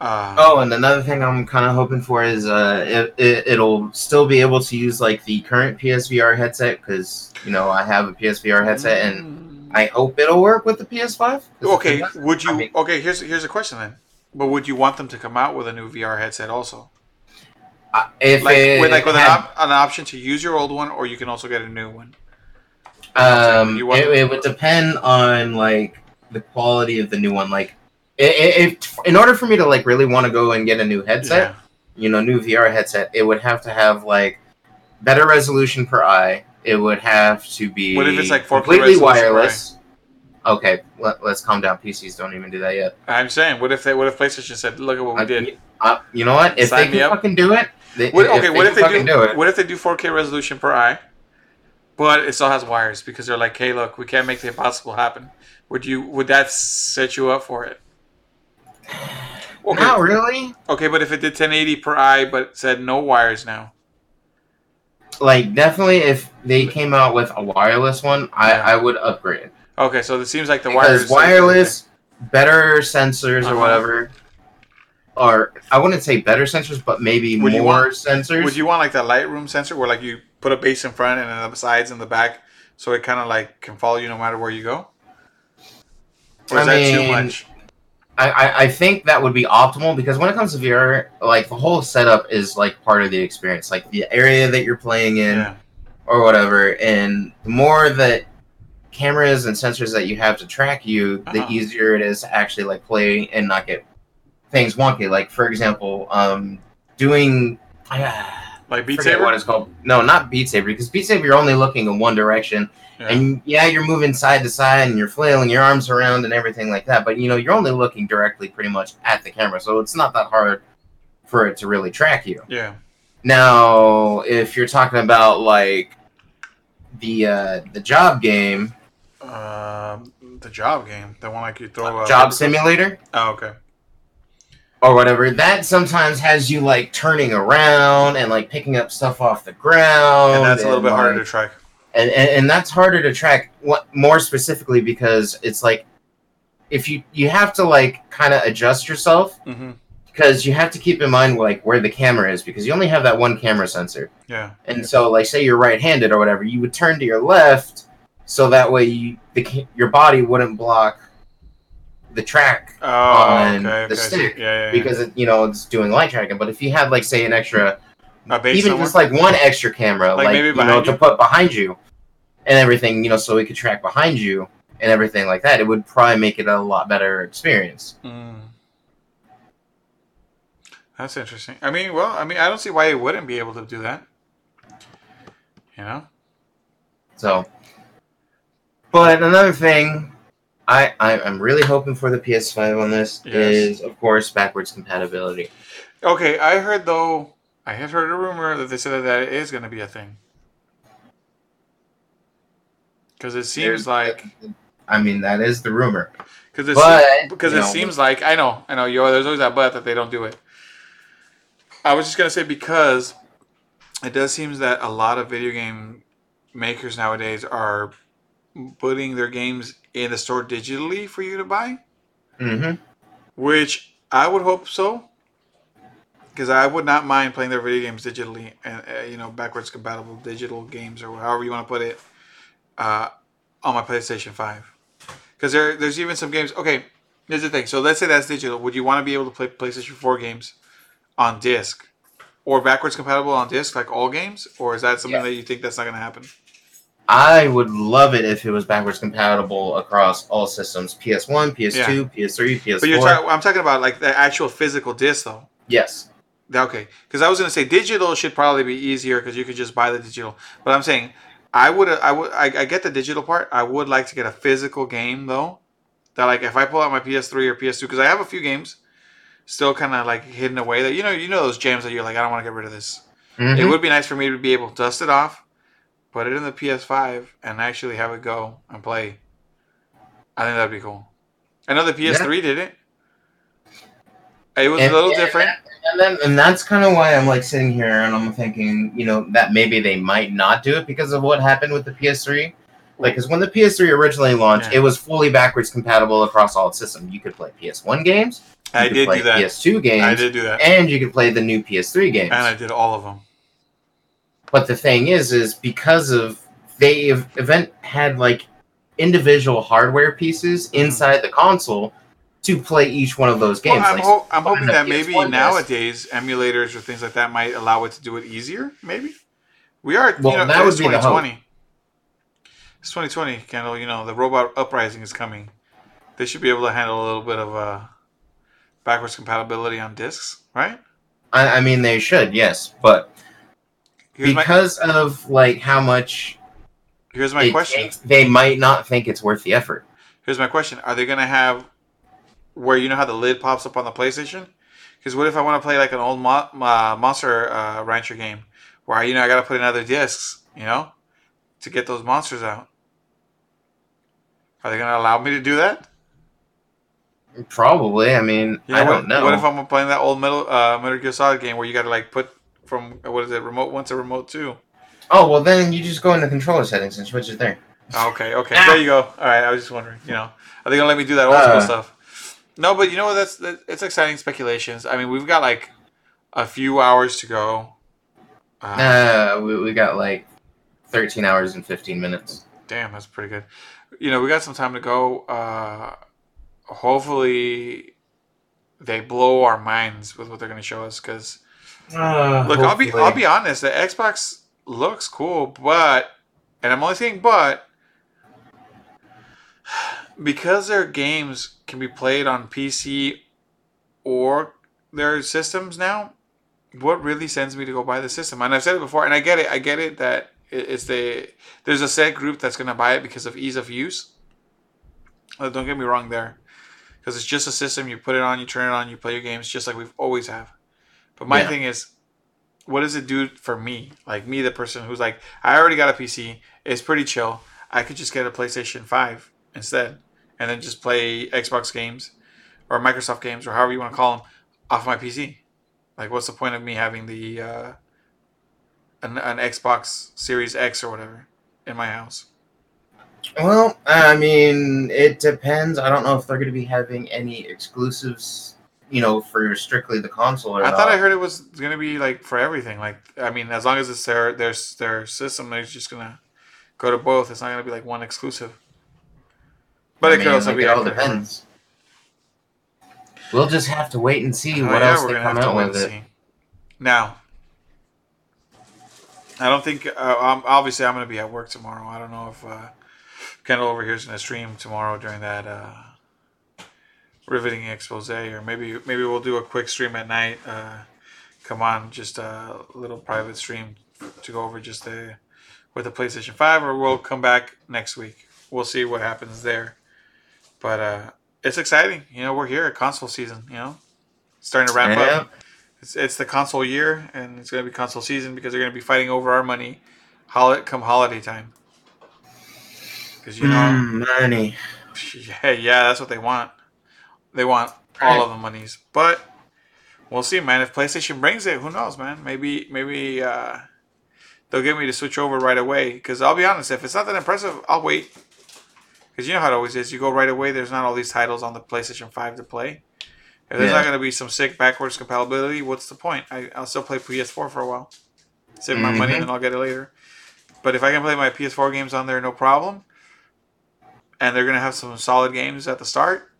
Uh, Oh, and another thing I'm kind of hoping for is uh, it, it it'll still be able to use like the current PSVR headset because you know I have a PSVR headset and I hope it'll work with the PS5. 'cause if Mm. Okay, would you? I mean- okay, here's here's a question then. But would you want them to come out with a new VR headset also, I- if like it with like with an, op- an option to use your old one, or you can also get a new one? Um, it, it would depend on like the quality of the new one. Like, if in order for me to like really want to go and get a new headset, you know, new VR headset, it would have to have like better resolution per eye. It would have to be What if it's, like, completely wireless. Okay, let, let's calm down. PCs don't even do that yet. I'm saying, what if they? What if PlayStation said, "Look at what we I- did." Uh, you know what? If Sign they can fucking do it, they, What, okay, what if they fucking do? it? What if they do 4K resolution per eye, but it still has wires because they're like, "Hey, look, we can't make the impossible happen." Would you? Would that set you up for it? Okay, Not really. okay, but if it did 1080 per eye, but said no wires now, Like, definitely, if they came out with a wireless one, I, Yeah. I would upgrade it. Okay, so it seems like the because wires wireless, better sensors Uh-huh. or whatever, or I wouldn't say better sensors, but maybe Would you more want- sensors. Would you want like that Lightroom sensor where like you put a base in front and then the sides and the back, so it kind of like can follow you no matter where you go? Or is I that too mean, much? I, I, I think that would be optimal because when it comes to VR, like the whole setup is like part of the experience, like the area that you're playing in Yeah. or whatever. And the more that cameras and sensors that you have to track you, the Uh-huh. easier it is to actually like play and not get things wonky. Like for example, um, doing. Like Beat forget Saber. what it's called. No, not Beat Saber, because Beat Saber you're only looking in one direction, Yeah. and yeah, you're moving side to side and you're flailing your arms around and everything like that. But you know, you're only looking directly, pretty much at the camera, so it's not that hard for it to really track you. yeah. Now, if you're talking about like the uh, the job game, Um, the job game, the one like you throw. Uh, job simulator Oh, okay. or whatever, that sometimes has you like turning around and like picking up stuff off the ground. And that's a little bit harder like, to track. and, and, and that's harder to track what more specifically because it's like if you you have to like kind of adjust yourself hmm because you have to keep in mind like where the camera is because you only have that one camera sensor Yeah. and so like say you're right-handed or whatever you would turn to your left so that way you the your body wouldn't block the track Oh, On okay. the okay. stick, Yeah, yeah, yeah. because it, you know it's doing light tracking but if you had like say an extra even somewhere? just like one extra camera, Like like, maybe you know, behind to put behind you and everything, you know, so we could track behind you and everything like that, it would probably make it a lot better experience. Mm. That's interesting. I mean, well, I mean, I don't see why it wouldn't be able to do that. You know? So, but another thing, I, I I'm really hoping for the PS5 on this Yes. is of course backwards compatibility. Okay, I heard though. I have heard a rumor that they said that it is going to be a thing. Because it seems uh, like I mean that is the rumor. because it But, seems, because it know- seems like I know I know yo. There's always that but that they don't do it. I was just gonna say because it does seem that a lot of video game makers nowadays are putting their games in the store digitally for you to buy. hmm which I would hope so. because I would not mind playing their video games digitally and uh, you know backwards compatible digital games or however you want to put it uh, on my PlayStation Five. Because there, there's even some games. Okay, here's the thing. So let's say that's digital. Would you want to be able to play PlayStation Four games on disc or backwards compatible on disc, like all games, or is that something Yeah. that you think that's not going to happen? I would love it if it was backwards compatible across all systems: PS1, PS2, PS3, PS4. But you're talking. I'm talking about like the actual physical disc, though. yes. Okay, because I was gonna say digital should probably be easier because you could just buy the digital. But I'm saying I would I would I, I get the digital part. I would like to get a physical game though. That like if I pull out my PS3 or PS2 because I have a few games still kind of like hidden away that you know you know those gems that you're like I don't want to get rid of this. It Mhm. would be nice for me to be able to dust it off, put it in the PS5, and actually have it go and play. I think that'd be cool. I know the PS3 did it. It was And- a little yeah, different. And then, and that's kind of why I'm like sitting here and I'm thinking, you know, that maybe they might not do it because of what happened with the PS3. Like, because when the PS3 originally launched, Yeah. it was fully backwards compatible across all systems. You could play PS1 games, I did play do that. PS2 games, I did do that, and you could play the new PS3 games. and I did all of them. But the thing is, is because of they event had like individual hardware pieces Mhm. inside the console to play each one of those games. Well, I'm, Like, ho- I'm hoping that maybe PS1 disc. nowadays emulators or things like that might allow it to do it easier. Maybe we are. Well, you know, that it's would be 2020. It's 2020, Kendall. You know, the robot uprising is coming. They should be able to handle a little bit of uh, backwards compatibility on discs, right? I, I mean, they should, yes, but Here's my because of like how much here's my question. takes, they might not think it's worth the effort. Here's my question: Are they gonna have where you know how the lid pops up on the PlayStation? Because what if I want to play like an old Mo- uh, Monster uh, Rancher game, where you know I gotta put in other discs, you know, to get those monsters out? Are they gonna allow me to do that? Probably. I mean, I what, don't know. What if I'm playing that old Metal uh, Metal Gear Solid game where you gotta like put from what is it, remote one to remote two? oh well, then you just go into controller settings and switch it there. Oh, okay, okay, Ah. there you go. All right, I was just wondering. You know, are they gonna let me do that old school Uh. stuff? No, but you know what? That's that, it's exciting speculations. I mean, we've got like a few hours to go. Uh, Uh, we, we got like 13 hours and 15 minutes. Damn, that's pretty good. You know, we got some time to go. Uh, hopefully, they blow our minds with what they're gonna show us. Because Uh, look, I'll be I'll be honest. The Xbox looks cool, but and I'm only saying but because their games can be played on PC or their systems now. What really sends me to go buy the system? And I've said it before, and I get it. I get it that it's the there's a set group that's gonna buy it because of ease of use. Don't get me wrong there, because it's just a system. You put it on, you turn it on, you play your games just like we've always have. But my Yeah. thing is, what does it do for me? Like me, the person who's like, I already got a PC. It's pretty chill. I could just get a PlayStation Five instead, and then just play Xbox games or Microsoft games or however you want to call them off my PC. Like, what's the point of me having the uh, an, an Xbox Series X or whatever in my house? Well, I mean, it depends. I don't know if they're going to be having any exclusives, you know, for strictly the console or I not. thought I heard it was gonna be like for everything. Like, I mean, as long as it's their their their system, they're just gonna go to both. It's not gonna be like one exclusive. But I it could also like, be it all depends. We'll just have to wait and see Oh, what yeah, else we're they come have to out wait with and it. see. Now, I don't think. Uh, um, obviously, I'm going to be at work tomorrow. I don't know if uh, Kendall over here is going to stream tomorrow during that uh, riveting expose, or maybe maybe we'll do a quick stream at night. Uh, come on, just a little private stream to go over just the with the PlayStation Five, or we'll come back next week. We'll see what happens there. But uh, it's exciting. You know, we're here at console season. You know, starting to wrap Yeah. up. It's, it's the console year, and it's going to be console season because they're going to be fighting over our money, holiday come holiday time. Because you know, Mm, money. yeah, yeah, that's what they want. They want all of the monies, but we'll see, man. If PlayStation brings it, who knows, man? Maybe, maybe uh, they'll get me to switch over right away. Because I'll be honest, if it's not that impressive, I'll wait. Because you know how it always is. You go right away. There's not all these titles on the PlayStation Five to play. If there's Yeah. not going to be some sick backwards compatibility, what's the point? I, I'll still play PS4 for a while. Save my money Mhm. and then I'll get it later. But if I can play my PS4 games on there, no problem. And they're going to have some solid games at the start.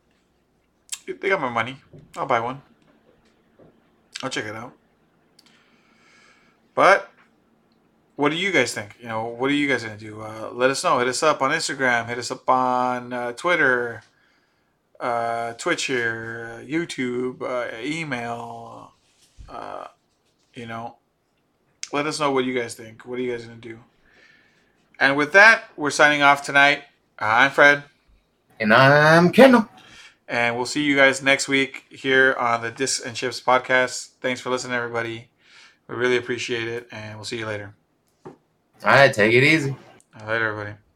They got my money. I'll buy one. I'll check it out. But what do you guys think? You know, what are you guys gonna do? Uh, let us know. Hit us up on Instagram. Hit us up on uh, Twitter, uh, Twitch here, uh, YouTube, uh, email. Uh, you know, let us know what you guys think. What are you guys gonna do? And with that, we're signing off tonight. I'm Fred, And I'm Kendall. And we'll see you guys next week here on the Discs and Chips podcast. Thanks for listening, everybody. We really appreciate it, and we'll see you later. All right, take it easy. Later, everybody.